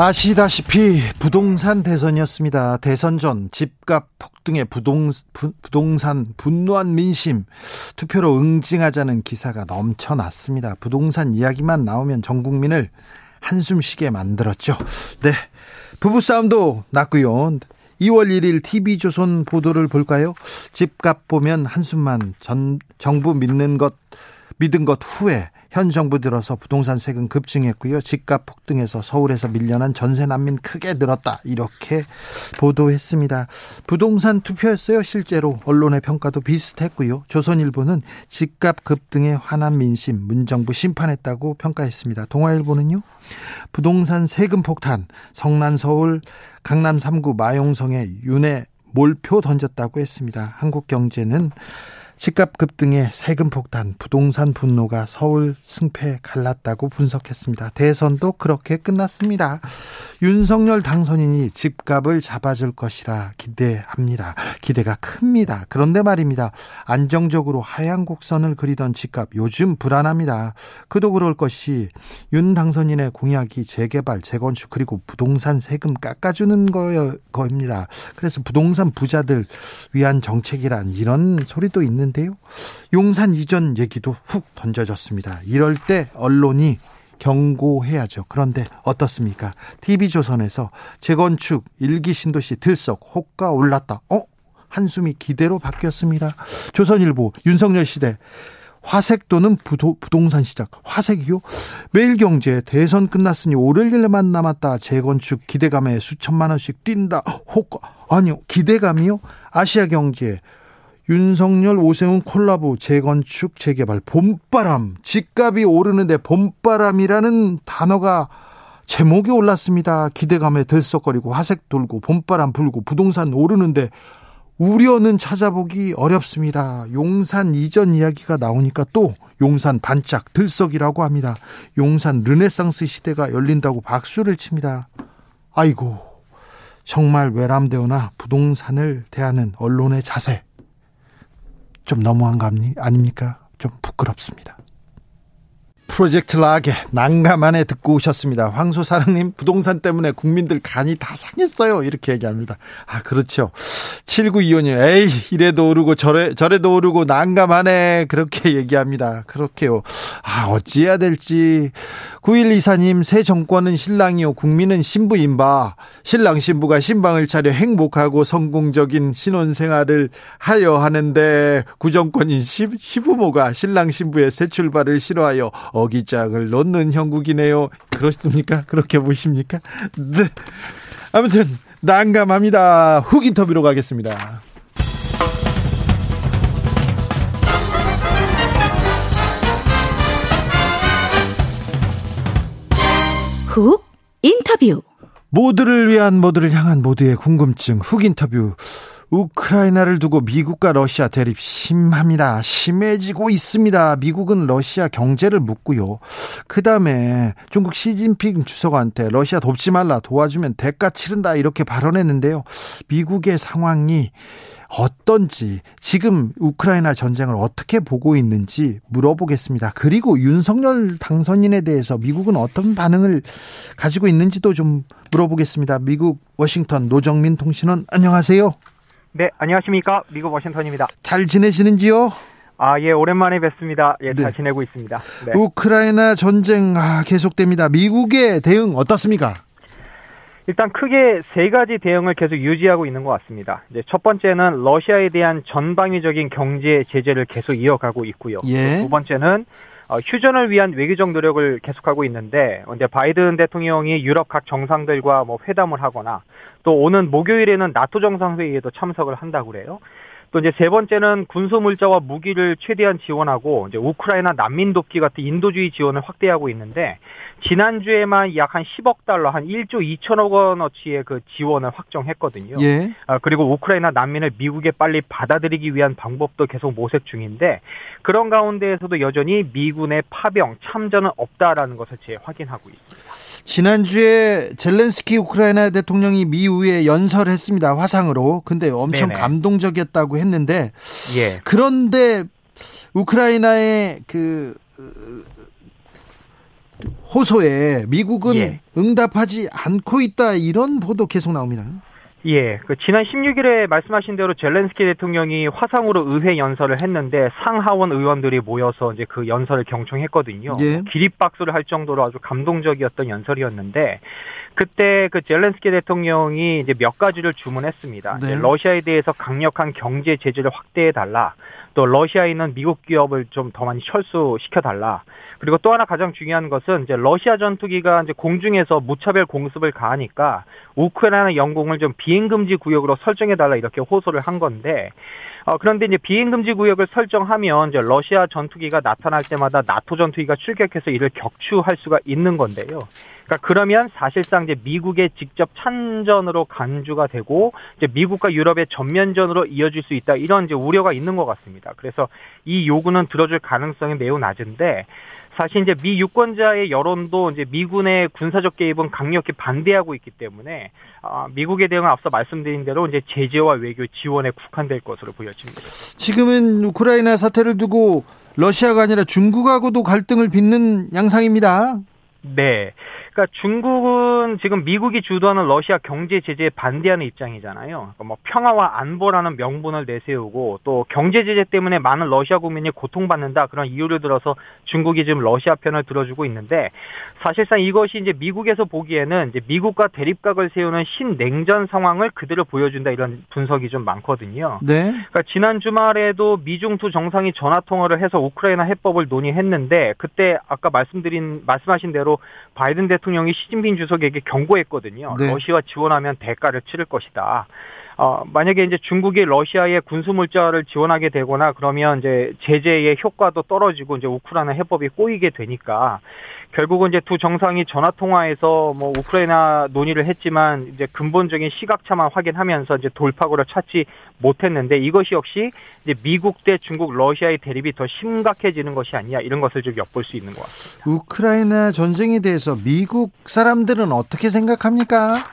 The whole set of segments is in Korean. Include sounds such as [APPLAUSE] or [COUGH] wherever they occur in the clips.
아시다시피 부동산 대선이었습니다. 대선 전 집값 폭등에 부동, 부, 부동산 분노한 민심 투표로 응징하자는 기사가 넘쳐났습니다. 부동산 이야기만 나오면 전 국민을 한숨 쉬게 만들었죠. 네. 부부싸움도 났고요. 2월 1일 TV조선 보도를 볼까요? 집값 보면 한숨만 전, 정부 믿는 것, 믿은 것 후에 현 정부 들어서 부동산 세금 급증했고요. 집값 폭등해서 서울에서 밀려난 전세 난민 크게 늘었다. 이렇게 보도했습니다. 부동산 투표였어요. 실제로 언론의 평가도 비슷했고요. 조선일보는 집값 급등에 화난 민심 문정부 심판했다고 평가했습니다. 동아일보는요. 부동산 세금 폭탄 성난 서울 강남 3구 마용성에 윤회 몰표 던졌다고 했습니다. 한국 경제는 집값 급등에 세금 폭탄, 부동산 분노가 서울 승패 갈랐다고 분석했습니다. 대선도 그렇게 끝났습니다. 윤석열 당선인이 집값을 잡아줄 것이라 기대합니다. 기대가 큽니다. 그런데 말입니다. 안정적으로 하향 곡선을 그리던 집값 요즘 불안합니다. 그도 그럴 것이 윤 당선인의 공약이 재개발, 재건축 그리고 부동산 세금 깎아주는 거입니다. 그래서 부동산 부자들 위한 정책이란 이런 소리도 있는 데요. 용산 이전 얘기도 훅 던져졌습니다. 이럴 때 언론이 경고해야죠. 그런데 어떻습니까? TV조선에서 재건축 일기 신도시 들썩 호가 올랐다. 어? 한숨이 기대로 바뀌었습니다. 조선일보 윤석열 시대 화색 또는 부도, 부동산 시작. 화색이요? 매일경제 대선 끝났으니 오를 일만 남았다. 재건축 기대감에 수천만 원씩 뛴다. 호가 아니요 기대감이요? 아시아경제 윤석열 오세훈 콜라보 재건축 재개발 봄바람 집값이 오르는데 봄바람이라는 단어가 제목이 올랐습니다. 기대감에 들썩거리고 화색 돌고 봄바람 불고 부동산 오르는데 우려는 찾아보기 어렵습니다. 용산 이전 이야기가 나오니까 또 용산 반짝 들썩이라고 합니다. 용산 르네상스 시대가 열린다고 박수를 칩니다. 아이고 정말 외람되거나 부동산을 대하는 언론의 자세 좀 너무한 거 아닙니까? 좀 부끄럽습니다. 프로젝트 라게 난감하네 듣고 오셨습니다. 황소사랑님 부동산 때문에 국민들 간이 다 상했어요. 이렇게 얘기합니다. 아 그렇죠. 7925님 에이 이래도 오르고 저래 저래도 오르고 난감하네 그렇게 [LAUGHS] 얘기합니다. 그렇게요. 아 어찌해야 될지 9124님 새 정권은 신랑이요 국민은 신부인 바 신랑 신부가 신방을 차려 행복하고 성공적인 신혼생활을 하려 하는데 구정권인 시, 시부모가 신랑 신부의 새 출발을 싫어하여 어기장을 놓는 형국이네요. 그렇습니까? 그렇게 보십니까? 네. 아무튼 난감합니다. 훅 인터뷰로 가겠습니다. 훅 인터뷰 모두를 위한 모두를 향한 모두의 궁금증 훅 인터뷰 우크라이나를 두고 미국과 러시아 대립 심합니다. 심해지고 있습니다. 미국은 러시아 경제를 묻고요. 그 다음에 중국 시진핑 주석한테 러시아 돕지 말라 도와주면 대가 치른다 이렇게 발언했는데요. 미국의 상황이 어떤지 지금 우크라이나 전쟁을 어떻게 보고 있는지 물어보겠습니다. 그리고 윤석열 당선인에 대해서 미국은 어떤 반응을 가지고 있는지도 좀 물어보겠습니다. 미국 워싱턴 노정민 통신원 안녕하세요. 네, 안녕하십니까. 미국 워싱턴입니다. 잘 지내시는지요? 아, 예, 오랜만에 뵙습니다. 예, 네. 잘 지내고 있습니다. 네. 우크라이나 전쟁 아, 계속됩니다. 미국의 대응 어떻습니까? 일단 크게 세 가지 대응을 계속 유지하고 있는 것 같습니다. 이제 첫 번째는 러시아에 대한 전방위적인 경제 제재를 계속 이어가고 있고요. 예. 두 번째는 어, 휴전을 위한 외교적 노력을 계속하고 있는데 이제 바이든 대통령이 유럽 각 정상들과 뭐 회담을 하거나 또 오는 목요일에는 나토 정상회의에도 참석을 한다고 그래요. 또 이제 세 번째는 군소 물자와 무기를 최대한 지원하고 이제 우크라이나 난민 돕기 같은 인도주의 지원을 확대하고 있는데 지난주에만 약 한 10억 달러, 한 1조 2천억 원어치의 그 지원을 확정했거든요. 예. 아, 그리고 우크라이나 난민을 미국에 빨리 받아들이기 위한 방법도 계속 모색 중인데 그런 가운데에서도 여전히 미군의 파병 참전은 없다라는 것을 재확인하고 있습니다. 지난주에 젤렌스키 우크라이나 대통령이 미우에 연설했습니다. 화상으로. 근데 엄청 네네. 감동적이었다고 했는데 예. 그런데 우크라이나의 그 어, 호소에 미국은 예. 응답하지 않고 있다 이런 보도 계속 나옵니다. 예, 그 지난 16일에 말씀하신 대로 젤렌스키 대통령이 화상으로 의회 연설을 했는데 상하원 의원들이 모여서 이제 그 연설을 경청했거든요. 예. 기립박수를 할 정도로 아주 감동적이었던 연설이었는데 그때 그 젤렌스키 대통령이 이제 몇 가지를 주문했습니다. 네. 러시아에 대해서 강력한 경제 제재를 확대해 달라. 또 러시아에 있는 미국 기업을 좀 더 많이 철수시켜 달라. 그리고 또 하나 가장 중요한 것은 이제 러시아 전투기가 이제 공중에서 무차별 공습을 가하니까 우크라이나 영공을 좀 비행 금지 구역으로 설정해 달라 이렇게 호소를 한 건데 어, 그런데 이제 비행 금지 구역을 설정하면 이제 러시아 전투기가 나타날 때마다 나토 전투기가 출격해서 이를 격추할 수가 있는 건데요. 그러니까 그러면 사실상 이제 미국의 직접 참전으로 간주가 되고 이제 미국과 유럽의 전면전으로 이어질 수 있다 이런 이제 우려가 있는 것 같습니다. 그래서 이 요구는 들어줄 가능성이 매우 낮은데 사실 이제 미 유권자의 여론도 이제 미군의 군사적 개입은 강력히 반대하고 있기 때문에 아, 미국에 대응은 앞서 말씀드린 대로 이제 제재와 외교 지원에 국한될 것으로 보여집니다. 지금은 우크라이나 사태를 두고 러시아가 아니라 중국하고도 갈등을 빚는 양상입니다. 네. 그러니까 중국은 지금 미국이 주도하는 러시아 경제 제재에 반대하는 입장이잖아요. 그러니까 뭐 평화와 안보라는 명분을 내세우고 또 경제 제재 때문에 많은 러시아 국민이 고통받는다 그런 이유를 들어서 중국이 지금 러시아 편을 들어주고 있는데 사실상 이것이 이제 미국에서 보기에는 이제 미국과 대립각을 세우는 신냉전 상황을 그대로 보여준다 이런 분석이 좀 많거든요. 네. 그러니까 지난 주말에도 미중 두 정상이 전화 통화를 해서 우크라이나 해법을 논의했는데 그때 아까 말씀드린 말씀하신 대로 바이든 대통령 이 시진핑 주석에게 경고했거든요. 네. 러시아 지원하면 대가를 치를 것이다. 어, 만약에 이제 중국이 러시아의 군수 물자를 지원하게 되거나 그러면 이제 제재의 효과도 떨어지고 이제 우크라이나 해법이 꼬이게 되니까 결국은 이제 두 정상이 전화 통화에서 뭐 우크라이나 논의를 했지만 이제 근본적인 시각차만 확인하면서 이제 돌파구를 찾지 못했는데 이것이 역시 이제 미국 대 중국 러시아의 대립이 더 심각해지는 것이 아니냐 이런 것을 좀 엿볼 수 있는 것 같습니다. 우크라이나 전쟁에 대해서 미국 사람들은 어떻게 생각합니까?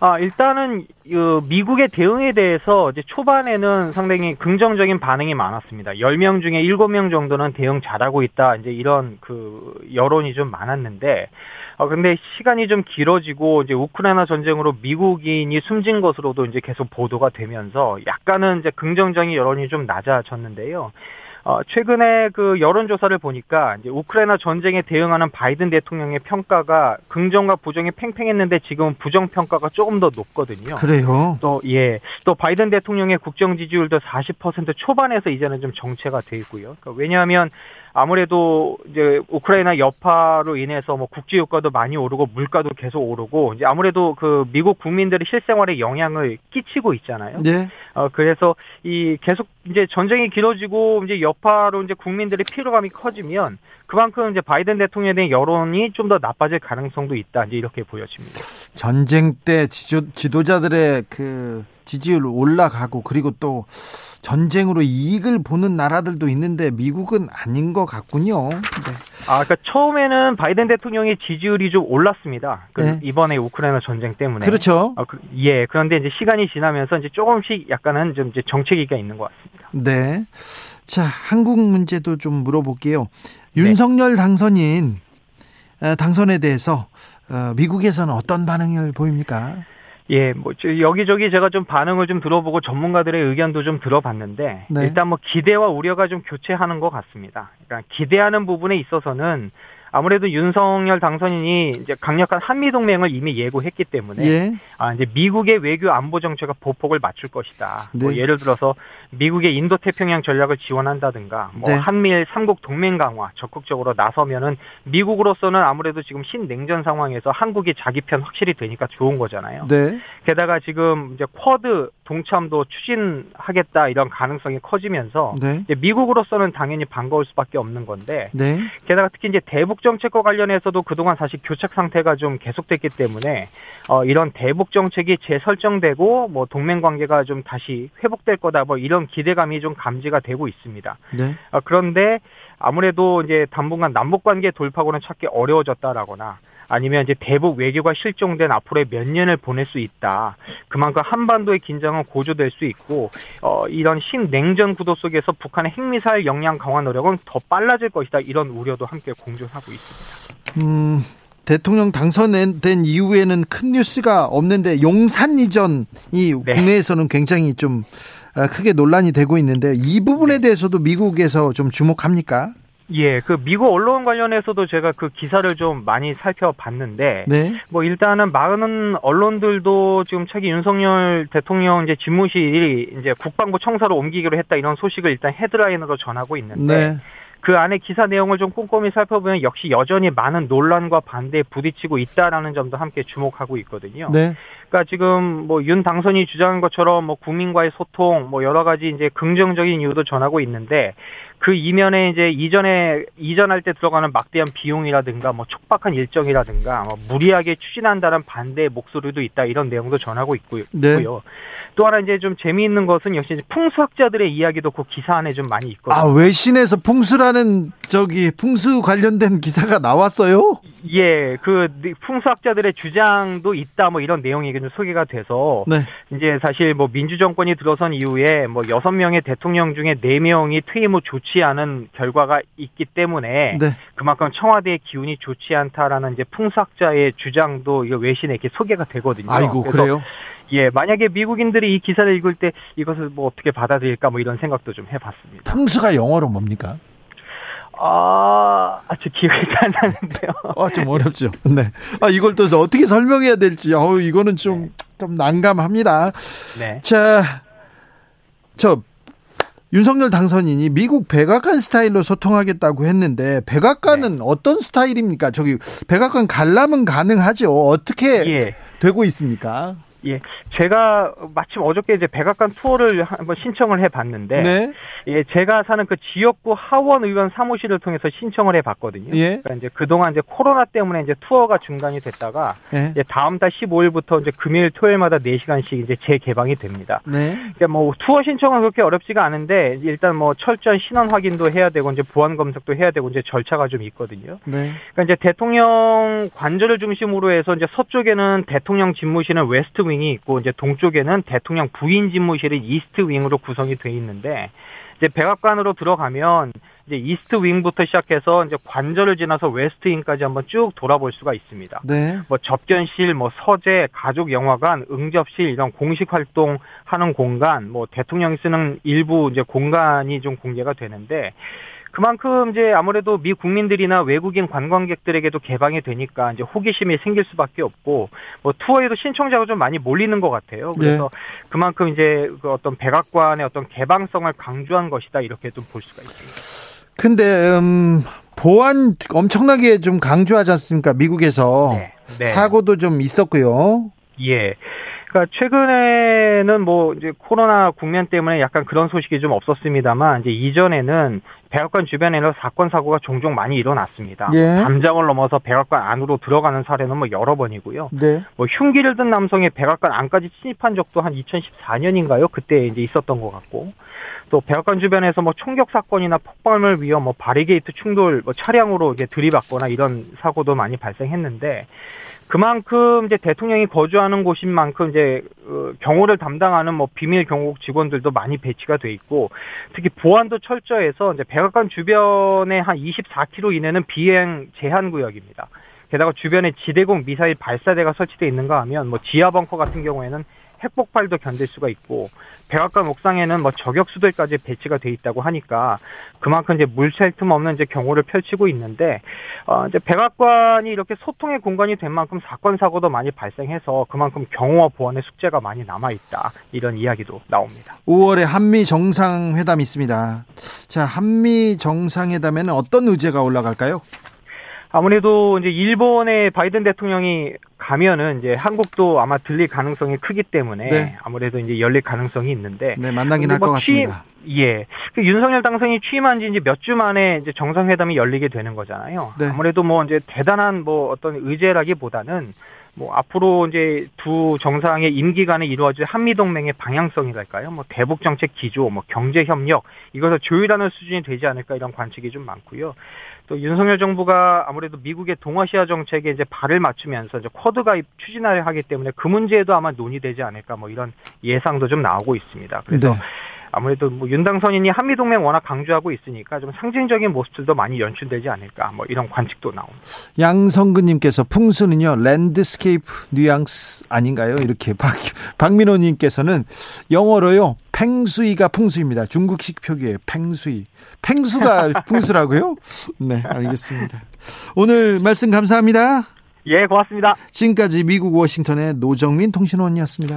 아, 일단은, 그, 미국의 대응에 대해서 이제 초반에는 상당히 긍정적인 반응이 많았습니다. 10명 중에 7명 정도는 대응 잘하고 있다. 이제 이런 그 여론이 좀 많았는데, 어, 근데 시간이 좀 길어지고, 이제 우크라이나 전쟁으로 미국인이 숨진 것으로도 이제 계속 보도가 되면서 약간은 이제 긍정적인 여론이 좀 낮아졌는데요. 어, 최근에 그 여론조사를 보니까 이제 우크라이나 전쟁에 대응하는 바이든 대통령의 평가가 긍정과 부정이 팽팽했는데 지금은 부정 평가가 조금 더 높거든요. 그래요. 또 예, 또 바이든 대통령의 국정 지지율도 40% 초반에서 이제는 좀 정체가 돼 있고요. 그러니까 왜냐하면 아무래도 이제 우크라이나 여파로 인해서 뭐 국제 유가도 많이 오르고 물가도 계속 오르고 이제 아무래도 그 미국 국민들의 실생활에 영향을 끼치고 있잖아요. 네. 어 그래서 이 계속 이제 전쟁이 길어지고 이제 여파로 이제 국민들의 피로감이 커지면 그만큼 이제 바이든 대통령에 대한 여론이 좀 더 나빠질 가능성도 있다. 이제 이렇게 보여집니다. 전쟁 때 지도, 지도자들의 그 지지율 올라가고 그리고 또 전쟁으로 이익을 보는 나라들도 있는데 미국은 아닌 것 같군요. 네. 아, 그러니까 처음에는 바이든 대통령의 지지율이 좀 올랐습니다. 그 네. 이번에 우크라이나 전쟁 때문에. 그렇죠. 아, 그- 예. 그런데 이제 시간이 지나면서 이제 조금씩 약간은 좀 이제 정체기가 있는 것 같습니다. 네. 자, 한국 문제도 좀 물어볼게요. 네. 윤석열 당선인 어, 당선에 대해서 어, 미국에서는 어떤 반응을 보입니까? 예, 뭐 저- 여기저기 제가 좀 반응을 좀 들어보고 전문가들의 의견도 좀 들어봤는데 네. 일단 뭐 기대와 우려가 좀 교체하는 것 같습니다. 그러니까 기대하는 부분에 있어서는 아무래도 윤석열 당선인이 이제 강력한 한미 동맹을 이미 예고했기 때문에 예. 아 이제 미국의 외교 안보 정책과 보폭을 맞출 것이다. 뭐 네. 예를 들어서 미국의 인도 태평양 전략을 지원한다든가 뭐 네. 한미일 삼국 동맹 강화 적극적으로 나서면은 미국으로서는 아무래도 지금 신냉전 상황에서 한국이 자기 편 확실히 되니까 좋은 거잖아요. 네. 게다가 지금 이제 쿼드 동참도 추진하겠다 이런 가능성이 커지면서 네. 이제 미국으로서는 당연히 반가울 수밖에 없는 건데 네. 게다가 특히 이제 대북 정책과 관련해서도 그동안 사실 교착 상태가 좀 계속됐기 때문에 어 이런 대북 정책이 재설정되고 뭐 동맹 관계가 좀 다시 회복될 거다 뭐 이런 기대감이 좀 감지가 되고 있습니다. 네. 아, 그런데 아무래도 이제 당분간 남북 관계 돌파구는 찾기 어려워졌다라거나 아니면 이제 대북 외교가 실종된 앞으로의 몇 년을 보낼 수 있다. 그만큼 한반도의 긴장은 고조될 수 있고 어, 이런 신냉전 구도 속에서 북한의 핵미사일 역량 강화 노력은 더 빨라질 것이다. 이런 우려도 함께 공존하고 있습니다. 음, 대통령 당선된 이후에는 큰 뉴스가 없는데 용산 이전이 네. 국내에서는 굉장히 좀 아, 크게 논란이 되고 있는데 이 부분에 대해서도 미국에서 좀 주목합니까? 예, 그 미국 언론 관련해서도 제가 그 기사를 좀 많이 살펴봤는데 네. 뭐 일단은 많은 언론들도 지금 차기 윤석열 대통령 이제 집무실이 이제 국방부 청사로 옮기기로 했다 이런 소식을 일단 헤드라인으로 전하고 있는데 네. 그 안에 기사 내용을 좀 꼼꼼히 살펴보면 역시 여전히 많은 논란과 반대에 부딪히고 있다라는 점도 함께 주목하고 있거든요. 네. 그러니까 지금 뭐 윤 당선이 주장한 것처럼 뭐 국민과의 소통 뭐 여러 가지 이제 긍정적인 이유도 전하고 있는데 그 이면에 이제 이전에 이전할 때 들어가는 막대한 비용이라든가 뭐 촉박한 일정이라든가 뭐 무리하게 추진한다는 반대의 목소리도 있다 이런 내용도 전하고 있고요. 네. 또 하나 이제 좀 재미있는 것은 역시 풍수학자들의 이야기도 그 기사 안에 좀 많이 있거든요. 아, 외신에서 풍수라는 저기 풍수 관련된 기사가 나왔어요? 예, 그 풍수학자들의 주장도 있다 뭐 이런 내용이 좀 소개가 돼서 네. 이제 사실 뭐 민주정권이 들어선 이후에 뭐 여섯 명의 대통령 중에 네 명이 퇴임 후 좋지 않은 결과가 있기 때문에 네. 그만큼 청와대의 기운이 좋지 않다라는 이제 풍수학자의 주장도 외신에 이렇게 소개가 되거든요. 아이고, 그래요? 예, 만약에 미국인들이 이 기사를 읽을 때 이것을 뭐 어떻게 받아들일까 뭐 이런 생각도 좀 해봤습니다. 풍수가 영어로 뭡니까? 아, 아, 저 기억이 잘 안 나는데요. 아, 좀 어렵죠. 네. 아, 이걸 또 어떻게 설명해야 될지, 어우, 이거는 좀, 좀 난감합니다. 네. 자, 저, 윤석열 당선인이 미국 백악관 스타일로 소통하겠다고 했는데, 백악관은 어떤 스타일입니까? 저기, 백악관 관람은 가능하죠. 어떻게 예. 되고 있습니까? 예, 제가 마침 어저께 이제 백악관 투어를 한번 신청을 해봤는데, 네. 예, 제가 사는 그 지역구 하원 의원 사무실을 통해서 신청을 해봤거든요. 예. 그러니까 이제 그동안 이제 코로나 때문에 이제 투어가 중단이 됐다가, 네. 이제 다음 달 15일부터 이제 금요일, 토요일마다 4시간씩 이제 재개방이 됩니다. 네. 그러니까 뭐 투어 신청은 그렇게 어렵지가 않은데, 일단 뭐 철저한 신원 확인도 해야 되고, 이제 보안 검색도 해야 되고, 이제 절차가 좀 있거든요. 네. 그러니까 이제 대통령 관저를 중심으로 해서 이제 서쪽에는 대통령 집무실은 웨스트 윙이 있고 이제 동쪽에는 대통령 부인 집무실은 이스트 윙으로 구성이 돼 있는데 이제 백악관으로 들어가면 이제 이스트 윙부터 시작해서 이제 관저를 지나서 웨스트 윙까지 한번 쭉 돌아볼 수가 있습니다. 네. 뭐 접견실, 뭐 서재, 가족 영화관, 응접실 이런 공식 활동 하는 공간, 뭐 대통령이 쓰는 일부 이제 공간이 좀 공개가 되는데 그만큼 이제 아무래도 미 국민들이나 외국인 관광객들에게도 개방이 되니까 이제 호기심이 생길 수밖에 없고 뭐 투어에도 신청자가 좀 많이 몰리는 것 같아요. 그래서 그만큼 이제 그 어떤 백악관의 어떤 개방성을 강조한 것이다 이렇게 좀 볼 수가 있습니다. 근데, 음, 보안 엄청나게 좀 강조하지 않습니까? 미국에서. 네. 네. 사고도 좀 있었고요. 예. 그러니까 최근에는 뭐 이제 코로나 국면 때문에 약간 그런 소식이 좀 없었습니다만 이제 이전에는 백악관 주변에는 사건 사고가 종종 많이 일어났습니다. 예. 담장을 넘어서 백악관 안으로 들어가는 사례는 뭐 여러 번이고요. 네. 뭐 흉기를 든 남성이 백악관 안까지 침입한 적도 한 2014년인가요? 그때 이제 있었던 것 같고. 또 백악관 주변에서 뭐 총격 사건이나 폭발물 위험, 뭐 바리게이트 충돌, 뭐 차량으로 이제 들이받거나 이런 사고도 많이 발생했는데 그만큼 이제 대통령이 거주하는 곳인 만큼 이제 어, 경호를 담당하는 뭐 비밀 경호국 직원들도 많이 배치가 돼 있고 특히 보안도 철저해서 이제 백악관 주변에 한 24km 이내는 비행 제한 구역입니다. 게다가 주변에 지대공 미사일 발사대가 설치되어 있는가 하면 뭐 지하 벙커 같은 경우에는 핵폭발도 견딜 수가 있고 백악관 옥상에는 뭐 저격 수들까지 배치가 돼 있다고 하니까 그만큼 이제 물샐 틈 없는 이제 경호를 펼치고 있는데 어 이제 백악관이 이렇게 소통의 공간이 된 만큼 사건 사고도 많이 발생해서 그만큼 경호와 보안의 숙제가 많이 남아 있다 이런 이야기도 나옵니다. 5월에 한미 정상회담 있습니다. 자, 한미 정상회담에는 어떤 의제가 올라갈까요? 아무래도 이제 일본의 바이든 대통령이 가면은 이제 한국도 아마 들릴 가능성이 크기 때문에 네. 아무래도 이제 열릴 가능성이 있는데 네, 만나긴 할것 뭐 같습니다. 예. 그 윤석열 당선이 취임한 지 이제 몇 주 만에 이제 정상회담이 열리게 되는 거잖아요. 네. 아무래도 뭐 이제 대단한 뭐 어떤 의제라기보다는 뭐 앞으로 이제 두 정상의 임기간에 이루어질 한미 동맹의 방향성이랄까요? 뭐 대북 정책 기조, 뭐 경제 협력 이것을 조율하는 수준이 되지 않을까 이런 관측이 좀 많고요. 또 윤석열 정부가 아무래도 미국의 동아시아 정책에 이제 발을 맞추면서 이제 쿼드 가입 추진을 하기 때문에 그 문제에도 아마 논의되지 않을까 뭐 이런 예상도 좀 나오고 있습니다. 그래서 네. 아무래도 뭐 윤당선인이 한미 동맹 워낙 강조하고 있으니까 좀 상징적인 모습들도 많이 연출되지 않을까 뭐 이런 관측도 나옵니다. 양성근님께서 풍수는요 landscape 뉘앙스 아닌가요? 이렇게 박 박민호님께서는 영어로요 팽수이가 풍수입니다. 중국식 표기예요. 팽수이. 팽수가 [LAUGHS] 풍수라고요? 네, 알겠습니다. 오늘 말씀 감사합니다. 예, 고맙습니다. 지금까지 미국 워싱턴의 노정민 통신원이었습니다.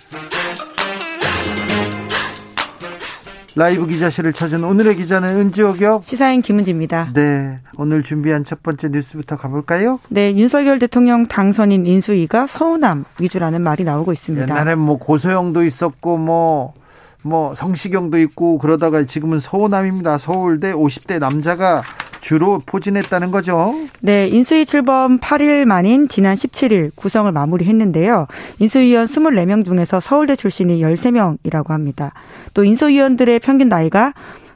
라이브 기자실을 찾은 오늘의 기자는 은지옥이요. 시사인 김은지입니다. 네. 오늘 준비한 첫 번째 뉴스부터 가볼까요? 네. 윤석열 대통령 당선인 인수위가 서운함 위주라는 말이 나오고 있습니다. 옛날엔 뭐 고소영도 있었고 뭐, 뭐 성시경도 있고 그러다가 지금은 서운함입니다. 서울대 50대 남자가 주로 포진했다는 거죠. 네, 인수위 출범 8일 만인 지난 17일 구성을 마무리했는데요. 인수위원 24명 중에서 서울대 출신이 13명이라고 합니다. 또 인수위원들의 평균 나이가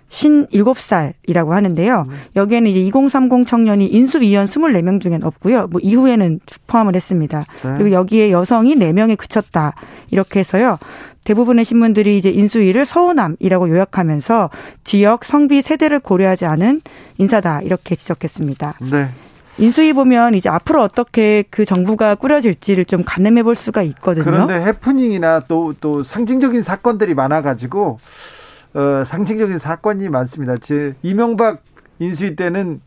57살이라고 하는데요. 여기에는 이제 2030 청년이 인수위원 24명 중엔 없고요. 뭐 이후에는 포함을 했습니다. 네. 그리고 여기에 여성이 4명에 그쳤다. 이렇게 해서요. 대부분의 신문들이 이제 인수위를 서운함이라고 요약하면서 지역 성비 세대를 고려하지 않은 인사다 이렇게 지적했습니다. 네. 인수위 보면 이제 앞으로 어떻게 그 정부가 꾸려질지를 좀 가늠해 볼 수가 있거든요. 그런데 해프닝이나 또 또 상징적인 사건들이 많아가지고 어, 상징적인 사건이 많습니다. 제 이명박 인수위 때는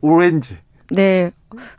오렌지. 네.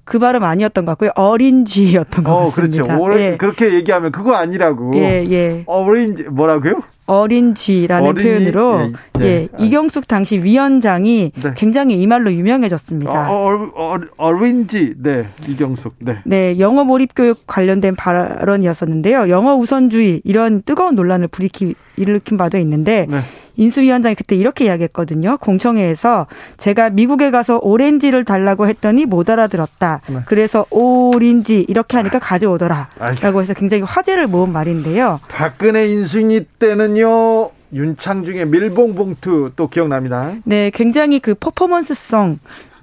그 발음 아니었던 것 같고요. 어린지였던 것 어, 같습니다. 그렇죠. 오렌, 예. 그렇게 얘기하면 그거 아니라고. 예, 예. 어린지 뭐라고요? 어린지라는 어린이, 표현으로 예, 예. 예, 이경숙 당시 위원장이 네. 굉장히 이 말로 유명해졌습니다. 어, 어, 어, 어 린지, 네, 이경숙, 네. 네, 영어 몰입 교육 관련된 발언이었었는데요. 영어 우선주의 이런 뜨거운 논란을 불이키 일으킨 바도 있는데 네. 인수위원장이 그때 이렇게 이야기했거든요. 공청회에서 제가 미국에 가서 오렌지를 달라고 했더니 못 알아들었 다. 네. 그래서 오렌지 이렇게 하니까 가져오더라. 라고 해서 굉장히 화제를 모은 말인데요. 박근혜 인수위 때는요. 윤창중의 밀봉 봉투 또 기억납니다. 네, 굉장히 그 퍼포먼스성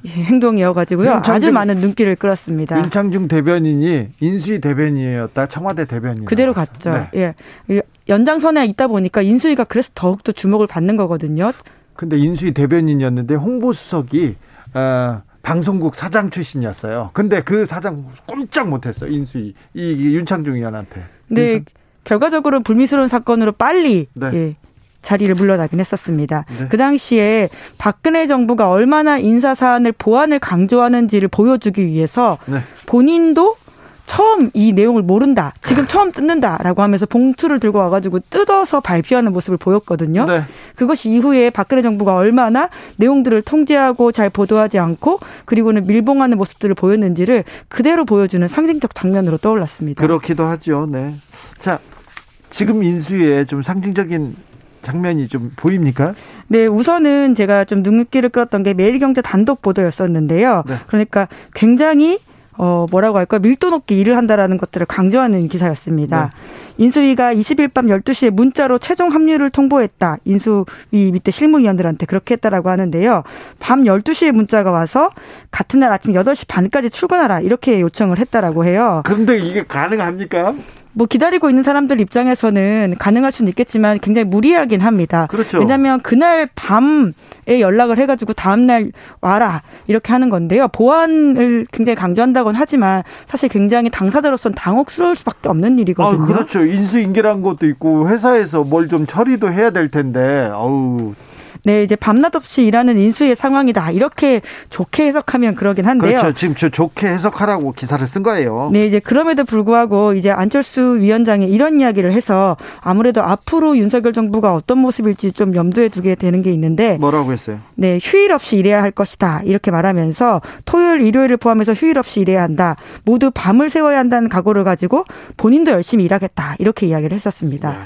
행동이어가지고요. 윤창중, 아주 많은 눈길을 끌었습니다. 윤창중 대변인이 인수위 대변인이었다. 청와대 대변인. 그대로 갔죠. 네. 예. 연장선에 있다 보니까 인수위가 그래서 더욱더 주목을 받는 거거든요. 근데 인수위 대변인이었는데 홍보수석이 어, 방송국 사장 출신이었어요. 근데 그 사장 꼼짝 못했어 인수위 이 윤창중 의원한테. 네. 결과적으로 불미스러운 사건으로 빨리 네. 예, 자리를 물러나긴 했었습니다. 네. 그 당시에 박근혜 정부가 얼마나 인사 사안을 보완을 강조하는지를 보여주기 위해서 네. 본인도 처음 이 내용을 모른다. 지금 처음 뜯는다라고 하면서 봉투를 들고 와가지고 뜯어서 발표하는 모습을 보였거든요. 네. 그것이 이후에 박근혜 정부가 얼마나 내용들을 통제하고 잘 보도하지 않고 그리고는 밀봉하는 모습들을 보였는지를 그대로 보여주는 상징적 장면으로 떠올랐습니다. 그렇기도 하죠. 네. 자, 지금 인수위에 좀 상징적인 장면이 좀 보입니까? 네, 우선은 제가 좀 눈길을 끌었던 게 매일경제 단독 보도였었는데요. 네. 그러니까 굉장히 어, 뭐라고 할까, 밀도 높게 일을 한다라는 것들을 강조하는 기사였습니다. 네. 인수위가 20일 밤 12시에 문자로 최종 합류를 통보했다. 인수위 밑에 실무위원들한테 그렇게 했다라고 하는데요. 밤 12시에 문자가 와서 같은 날 아침 8시 반까지 출근하라. 이렇게 요청을 했다라고 해요. 그런데 이게 가능합니까? 뭐 기다리고 있는 사람들 입장에서는 가능할 수는 있겠지만 굉장히 무리하긴 합니다. 그렇죠. 왜냐하면 그날 밤에 연락을 해가지고 다음날 와라 이렇게 하는 건데요. 보안을 굉장히 강조한다곤 하지만 사실 굉장히 당사자로서는 당혹스러울 수밖에 없는 일이거든요. 아, 그렇죠. 인수인계란 것도 있고 회사에서 뭘 좀 처리도 해야 될 텐데 아우 네, 이제 밤낮 없이 일하는 인수의 상황이다. 이렇게 좋게 해석하면 그러긴 한데요. 그렇죠. 지금 저 좋게 해석하라고 기사를 쓴 거예요. 네, 이제 그럼에도 불구하고 이제 안철수 위원장이 이런 이야기를 해서 아무래도 앞으로 윤석열 정부가 어떤 모습일지 좀 염두에 두게 되는 게 있는데 뭐라고 했어요? 네, 휴일 없이 일해야 할 것이다. 이렇게 말하면서 토요일, 일요일을 포함해서 휴일 없이 일해야 한다. 모두 밤을 새워야 한다는 각오를 가지고 본인도 열심히 일하겠다. 이렇게 이야기를 했었습니다. 네.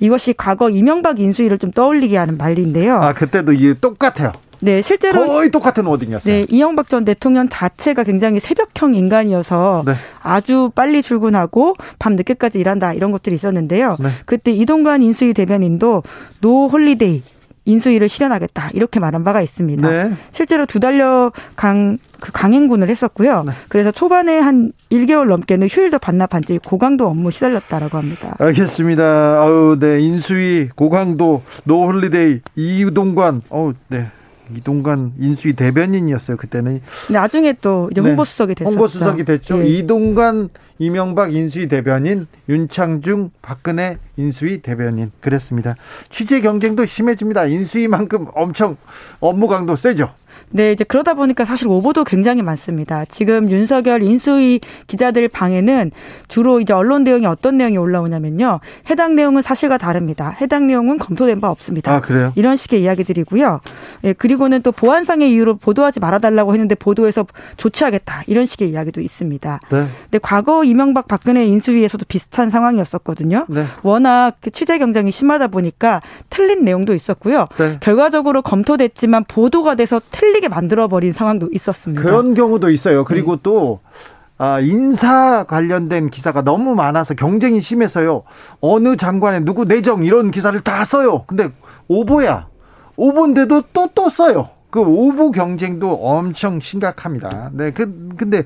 이것이 과거 이명박 인수위를 좀 떠올리게 하는 말인데요. 아, 그 때도 이게 똑같아요. 네, 실제로 거의 똑같은 wording이었어요. 네, 이명박 전 대통령 자체가 굉장히 새벽형 인간이어서 네. 아주 빨리 출근하고 밤 늦게까지 일한다 이런 것들이 있었는데요. 네. 그때 이동관 인수위 대변인도 no holiday 인수위를 실현하겠다 이렇게 말한 바가 있습니다. 네. 실제로 두 달여 강, 그 강행군을 했었고요. 네. 그래서 초반에 한 1개월 넘게는 휴일도 반납한 채 고강도 업무 시달렸다라고 합니다. 알겠습니다. 아우, 네. 인수위, 고강도, no holiday, 이동관, 어우, 네. 이동관 인수위 대변인이었어요 그때는. 나중에 또 이제 네. 홍보수석이 됐었죠. 홍보수석이 됐죠. 네. 이동관 이명박 인수위 대변인, 윤창중 박근혜 인수위 대변인 그랬습니다. 취재 경쟁도 심해집니다. 인수위만큼 엄청 업무 강도 세죠. 네, 이제 그러다 보니까 사실 오보도 굉장히 많습니다. 지금 윤석열 인수위 기자들 방에는 주로 이제 언론 내용이 어떤 내용이 올라오냐면요. 해당 내용은 사실과 다릅니다. 해당 내용은 검토된 바 없습니다. 아, 그래요? 이런 식의 이야기들이고요. 예, 그리고는 또 보안상의 이유로 보도하지 말아달라고 했는데 보도해서 조치하겠다. 이런 식의 이야기도 있습니다. 네. 근데 과거 이명박 박근혜 인수위에서도 비슷한 상황이었었거든요. 네. 워낙 그 취재 경쟁이 심하다 보니까 틀린 내용도 있었고요. 네. 결과적으로 검토됐지만 보도가 돼서 틀린 틀리게 만들어버린 상황도 있었습니다. 그런 경우도 있어요. 그리고 네. 또 아, 인사 관련된 기사가 너무 많아서 경쟁이 심해서요. 어느 장관의 누구 내정 이런 기사를 다 써요. 근데 오보야. 오보인데도 또 또 써요. 그 오보 경쟁도 엄청 심각합니다. 네, 그 근데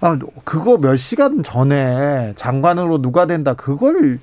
아, 그거 몇 시간 전에 장관으로 누가 된다 그걸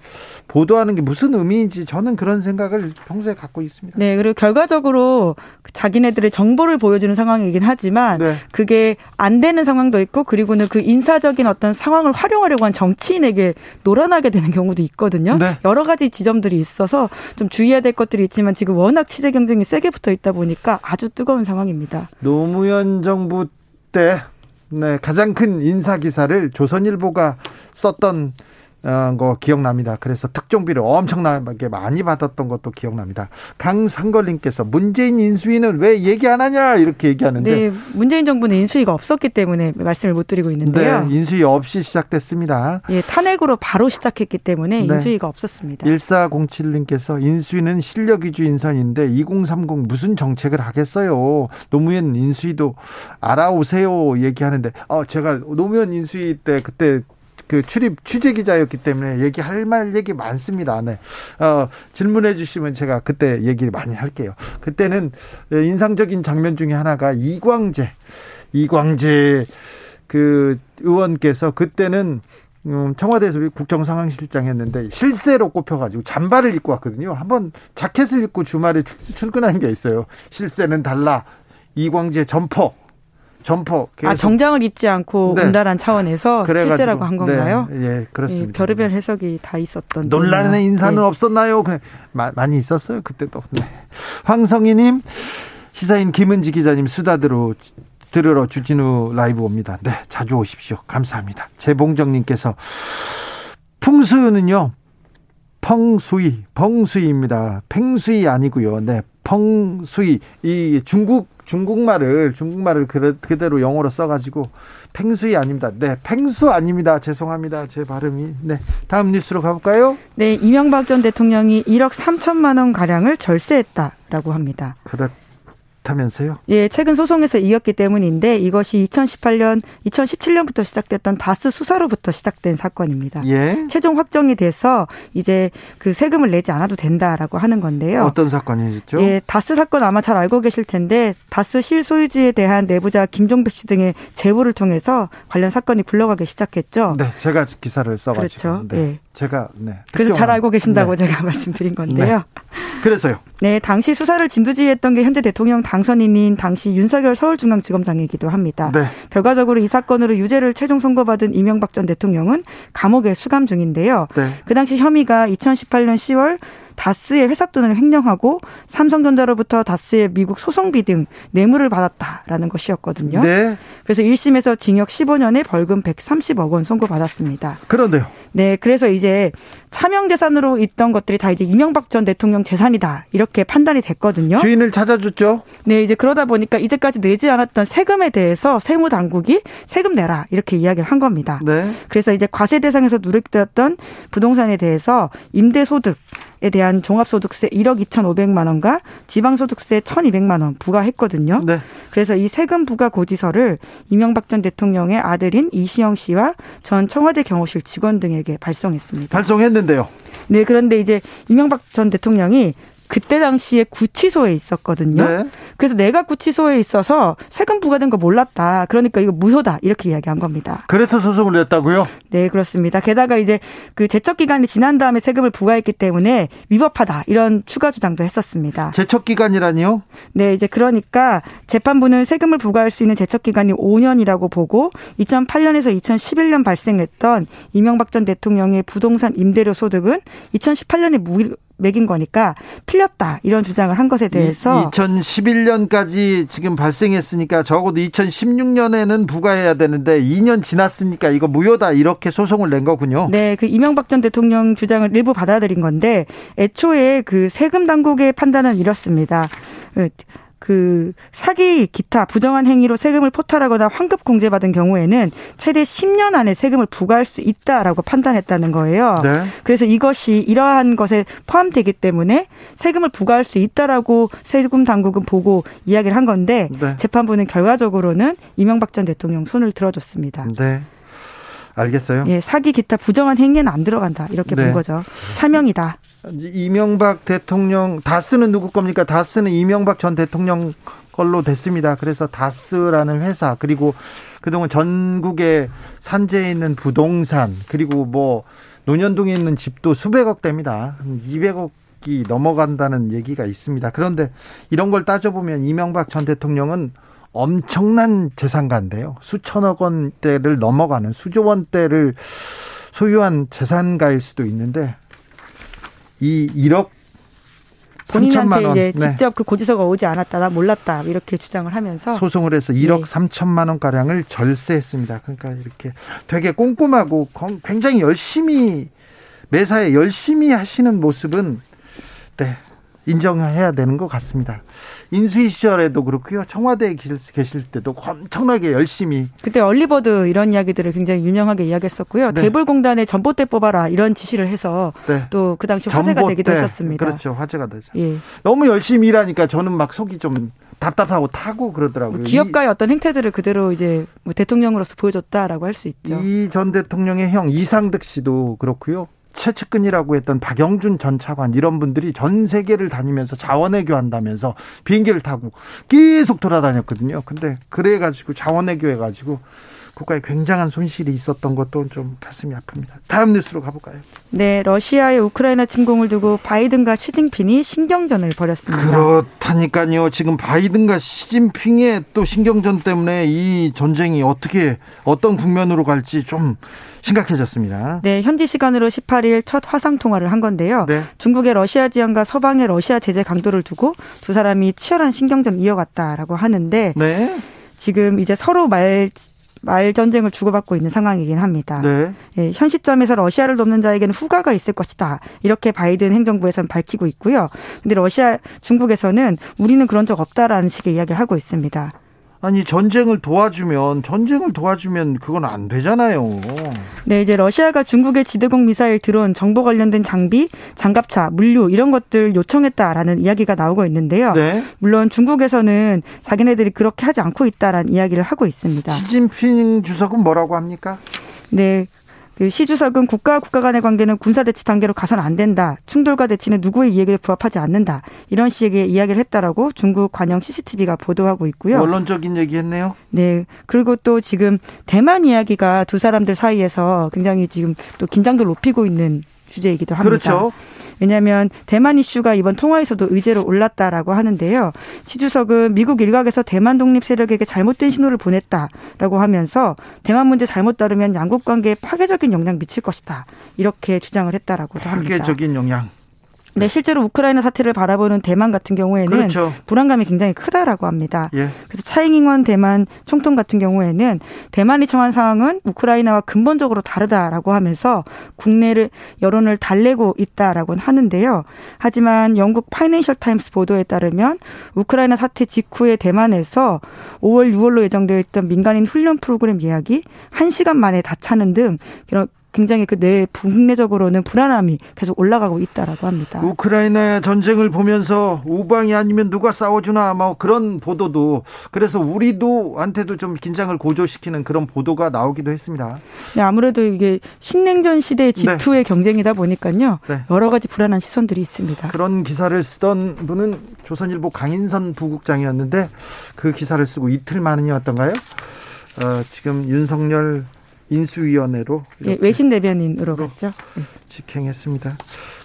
보도하는 게 무슨 의미인지 저는 그런 생각을 평소에 갖고 있습니다. 네, 그리고 결과적으로 자기네들의 정보를 보여주는 상황이긴 하지만 네. 그게 안 되는 상황도 있고 그리고는 그 인사적인 어떤 상황을 활용하려고 한 정치인에게 놀아나게 되는 경우도 있거든요. 네. 여러 가지 지점들이 있어서 좀 주의해야 될 것들이 있지만 지금 워낙 취재 경쟁이 세게 붙어 있다 보니까 아주 뜨거운 상황입니다. 노무현 정부 때 네, 가장 큰 인사 기사를 조선일보가 썼던 어, 거 기억납니다. 그래서 특종비를 엄청나게 많이 받았던 것도 기억납니다. 강상걸님께서 문재인 인수위는 왜 얘기 안 하냐 이렇게 얘기하는데 네, 문재인 정부는 인수위가 없었기 때문에 말씀을 못 드리고 있는데요. 네, 인수위 없이 시작됐습니다. 예, 탄핵으로 바로 시작했기 때문에 네. 인수위가 없었습니다. 1407님께서 인수위는 실력 위주 인선인데 2030 무슨 정책을 하겠어요. 노무현 인수위도 알아오세요 얘기하는데 어 제가 노무현 인수위 때 그때 그 출입 취재 기자였기 때문에 얘기할 말 얘기 많습니다. 네. 어, 질문해 주시면 제가 그때 얘기 많이 할게요. 그때는 인상적인 장면 중에 하나가 이광재 이광재 그 의원께서 그때는 음, 청와대에서 국정상황실장 했는데 실세로 꼽혀가지고 잠바를 입고 왔거든요. 한번 자켓을 입고 주말에 출근한 게 있어요. 실세는 달라. 이광재 점퍼. 점퍼. 아 정장을 입지 않고 네. 온다란 차원에서 실세라고 한 건가요? 네. 예, 그렇습니다. 예, 별의별 해석이 다 있었던. 논란의 인사는 네. 없었나요? 그냥 많이 있었어요 그때도. 네. 황성희님, 시사인 김은지 기자님 수다 들어 들으러 주진우 라이브 옵니다. 네, 자주 오십시오. 감사합니다. 재봉정님께서 풍수는요. 펑수이, 펑수이입니다. 팽수이 아니고요. 네, 펑수이. 이 중국 중국말을 중국말을 그대로 영어로 써가지고 팽수이 아닙니다. 네, 팽수 아닙니다. 죄송합니다. 제 발음이. 네, 다음 뉴스로 가볼까요? 네, 이명박 전 대통령이 1억 3천만 원 가량을 절세했다라고 합니다. 그렇 다면서요? 예, 최근 소송에서 이겼기 때문인데 이것이 2018년, 2017년부터 시작됐던 다스 수사로부터 시작된 사건입니다. 예. 최종 확정이 돼서 이제 그 세금을 내지 않아도 된다라고 하는 건데요. 어떤 사건이죠? 예, 다스 사건 아마 잘 알고 계실 텐데 다스 실소유주에 대한 내부자 김종백 씨 등의 제보를 통해서 관련 사건이 굴러가기 시작했죠. 네, 제가 기사를 써가지고. 그렇죠. 네. 예. 제가 네. 그래서 잘 알고 계신다고 네. 제가 [LAUGHS] 말씀드린 건데요. 그래서요. 네, 당시 수사를 진두지휘했던 게 현재 대통령 당선인인 당시 윤석열 서울중앙지검장이기도 합니다. 네. 결과적으로 이 사건으로 유죄를 최종 선고받은 이명박 전 대통령은 감옥에 수감 중인데요. 네. 그 당시 혐의가 2018년 10월 다스의 회사돈을 횡령하고 삼성전자로부터 다스의 미국 소송비 등 뇌물을 받았다라는 것이었거든요. 네. 그래서 1심에서 징역 15년에 벌금 130억 원 선고받았습니다. 그런데요. 네, 그래서 이제 차명 재산으로 있던 것들이 다 이제 이명박 전 대통령 재산이다 이렇게 판단이 됐거든요. 주인을 찾아줬죠. 네, 이제 그러다 보니까 이제까지 내지 않았던 세금에 대해서 세무 당국이 세금 내라 이렇게 이야기를 한 겁니다. 네. 그래서 이제 과세 대상에서 누락되었던 부동산에 대해서 임대 소득에 대한 종합소득세 1억 2,500만 원과 지방소득세 1,200만 원 부과했거든요. 네. 그래서 이 세금 부과 고지서를 이명박 전 대통령의 아들인 이시영 씨와 전 청와대 경호실 직원 등에게 발송했습니다. 달성했는데요. 네, 그런데 이제 이명박 전 대통령이 그때 당시에 구치소에 있었거든요. 네. 그래서 내가 구치소에 있어서 세금 부과된 거 몰랐다. 그러니까 이거 무효다. 이렇게 이야기한 겁니다. 그래서 소송을 냈다고요? 네, 그렇습니다. 게다가 이제 그 제척 기간이 지난 다음에 세금을 부과했기 때문에 위법하다. 이런 추가 주장도 했었습니다. 제척 기간이라니요? 네, 이제 그러니까 재판부는 세금을 부과할 수 있는 제척 기간이 5년이라고 보고 2008년에서 2011년 발생했던 이명박 전 대통령의 부동산 임대료 소득은 2018년에 무 매긴 거니까 틀렸다 이런 주장을 한 것에 대해서 2011년까지 지금 발생했으니까 적어도 2016년에는 부과해야 되는데 2년 지났으니까 이거 무효다 이렇게 소송을 낸 거군요. 네, 그 이명박 전 대통령 주장을 일부 받아들인 건데 애초에 그 세금 당국의 판단은 이렇습니다. 그, 그 사기 기타 부정한 행위로 세금을 포탈하거나 환급 공제받은 경우에는 최대 10년 안에 세금을 부과할 수 있다라고 판단했다는 거예요. 네. 그래서 이것이 이러한 것에 포함되기 때문에 세금을 부과할 수 있다라고 세금 당국은 보고 이야기를 한 건데 네. 재판부는 결과적으로는 이명박 전 대통령 손을 들어줬습니다. 네. 알겠어요. 예, 사기 기타 부정한 행위는 안 들어간다. 이렇게 네. 본 거죠. 차명이다. 이명박 대통령 다스는 누구 겁니까? 다스는 이명박 전 대통령 걸로 됐습니다. 그래서 다스라는 회사 그리고 그동안 전국에 산재에 있는 부동산 그리고 뭐 논현동에 있는 집도 수백억 대입니다. 200억 이 넘어간다는 얘기가 있습니다. 그런데 이런 걸 따져보면 이명박 전 대통령은 엄청난 재산가인데요. 수천억 원대를 넘어가는 수조 원대를 소유한 재산가일 수도 있는데 이 1억 3천만 본인한테 원 이제 네. 직접 그 고지서가 오지 않았다, 나 몰랐다 이렇게 주장을 하면서 소송을 해서 1억 네. 3천만 원 가량을 절세했습니다. 그러니까 이렇게 되게 꼼꼼하고 건- 굉장히 열심히 매사에 열심히 하시는 모습은 네 인정해야 되는 것 같습니다. 인수위 시절에도 그렇고요. 청와대에 계실- 때도 엄청나게 열심히 그때 얼리버드 이런 이야기들을 굉장히 유명하게 이야기했었고요. 네. 대불공단에 전봇대 뽑아라 이런 지시를 해서 네. 또그 당시 화제가 전봇대. 되기도 했었습니다. 그렇죠. 화제가 되죠. 예. 너무 열심히 일하니까 저는 막 속이 좀 답답하고 타고 그러더라고요. 기업가의 어떤 행태들을 그대로 이제 뭐 대통령으로서 보여줬다라고 할 수 있죠. 이 전 대통령의 형 이상득 씨도 그렇고요. 최측근이라고 했던 박영준 전 차관 이런 분들이 전 세계를 다니면서 자원외교 한다면서 비행기를 타고 계속 돌아다녔거든요. 근데 그래 가지고 자원외교 해 가지고 국가에 굉장한 손실이 있었던 것도 좀 가슴이 아픕니다. 다음 뉴스로 가볼까요? 네, 러시아의 우크라이나 침공을 두고 바이든과 시진핑이 신경전을 벌였습니다. 그렇다니까요. 지금 바이든과 시진핑의 또 신경전 때문에 이 전쟁이 어떻게 어떤 국면으로 갈지 좀 심각해졌습니다. 네, 현지 시간으로 18일 첫 화상 통화를 한 건데요. 네. 중국의 러시아 지원과 서방의 러시아 제재 강도를 두고 두 사람이 치열한 신경전 이어갔다라고 하는데 네. 지금 이제 서로 말, 말 전쟁을 주고받고 있는 상황이긴 합니다. 네. 예, 현 시점에서 러시아를 돕는 자에게는 후가가 있을 것이다. 이렇게 바이든 행정부에서는 밝히고 있고요. 근데 러시아, 중국에서는 우리는 그런 적 없다라는 식의 이야기를 하고 있습니다. 아니 전쟁을 도와주면 전쟁을 도와주면 그건 안 되잖아요. 네, 이제 러시아가 중국의 지대공 미사일 드론 정보 관련된 장비, 장갑차, 물류 이런 것들 요청했다라는 이야기가 나오고 있는데요. 네. 물론 중국에서는 자기네들이 그렇게 하지 않고 있다라는 이야기를 하고 있습니다. 시진핑 주석은 뭐라고 합니까? 네, 그 시 주석은 국가와 국가 간의 관계는 군사 대치 단계로 가서는 안 된다. 충돌과 대치는 누구의 이야기에 부합하지 않는다. 이런 식의 이야기를 했다라고 중국 관영 CCTV가 보도하고 있고요. 원론적인 얘기했네요. 네. 그리고 또 지금 대만 이야기가 두 사람들 사이에서 굉장히 지금 또 긴장도 높이고 있는 주제이기도 합니다. 그렇죠. 왜냐하면 대만 이슈가 이번 통화에서도 의제로 올랐다라고 하는데요. 시 주석은 미국 일각에서 대만 독립 세력에게 잘못된 신호를 보냈다라고 하면서 대만 문제 잘못 다루면 양국 관계에 파괴적인 영향 미칠 것이다. 이렇게 주장을 했다라고도 합니다. 파괴적인 영향. 네, 실제로 우크라이나 사태를 바라보는 대만 같은 경우에는 그렇죠. 불안감이 굉장히 크다라고 합니다. 예. 그래서 차이잉원 대만 총통 같은 경우에는 대만이 처한 상황은 우크라이나와 근본적으로 다르다라고 하면서 국내를 여론을 달래고 있다라고 하는데요. 하지만 영국 파이낸셜 타임스 보도에 따르면 우크라이나 사태 직후에 대만에서 5월, 6월로 예정되어 있던 민간인 훈련 프로그램 예약이 1시간 만에 다 차는 등 이런 굉장히 그 내 국내적으로는 불안함이 계속 올라가고 있다라고 합니다. 우크라이나 전쟁을 보면서 우방이 아니면 누가 싸워주나 뭐 그런 보도도 그래서 우리도 한테도 좀 긴장을 고조시키는 그런 보도가 나오기도 했습니다. 네, 아무래도 이게 신냉전 시대의 G2의 네. 경쟁이다 보니까요. 네. 여러 가지 불안한 시선들이 있습니다. 그런 기사를 쓰던 분은 조선일보 강인선 부국장이었는데 그 기사를 쓰고 이틀 만이었던가요? 어, 지금 윤석열 인수위원회로 예, 외신 대변인으로 갔죠. 네. 직행했습니다.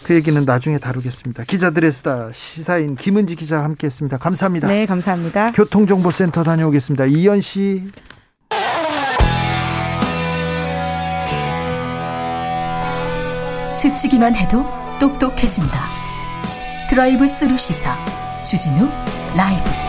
그 얘기는 나중에 다루겠습니다. 기자들의 수다 시사인 김은지 기자와 함께했습니다. 감사합니다. 네, 감사합니다. 교통정보센터 다녀오겠습니다. 이현 씨. 스치기만 해도 똑똑해진다. 드라이브 스루 시사 주진우 라이브.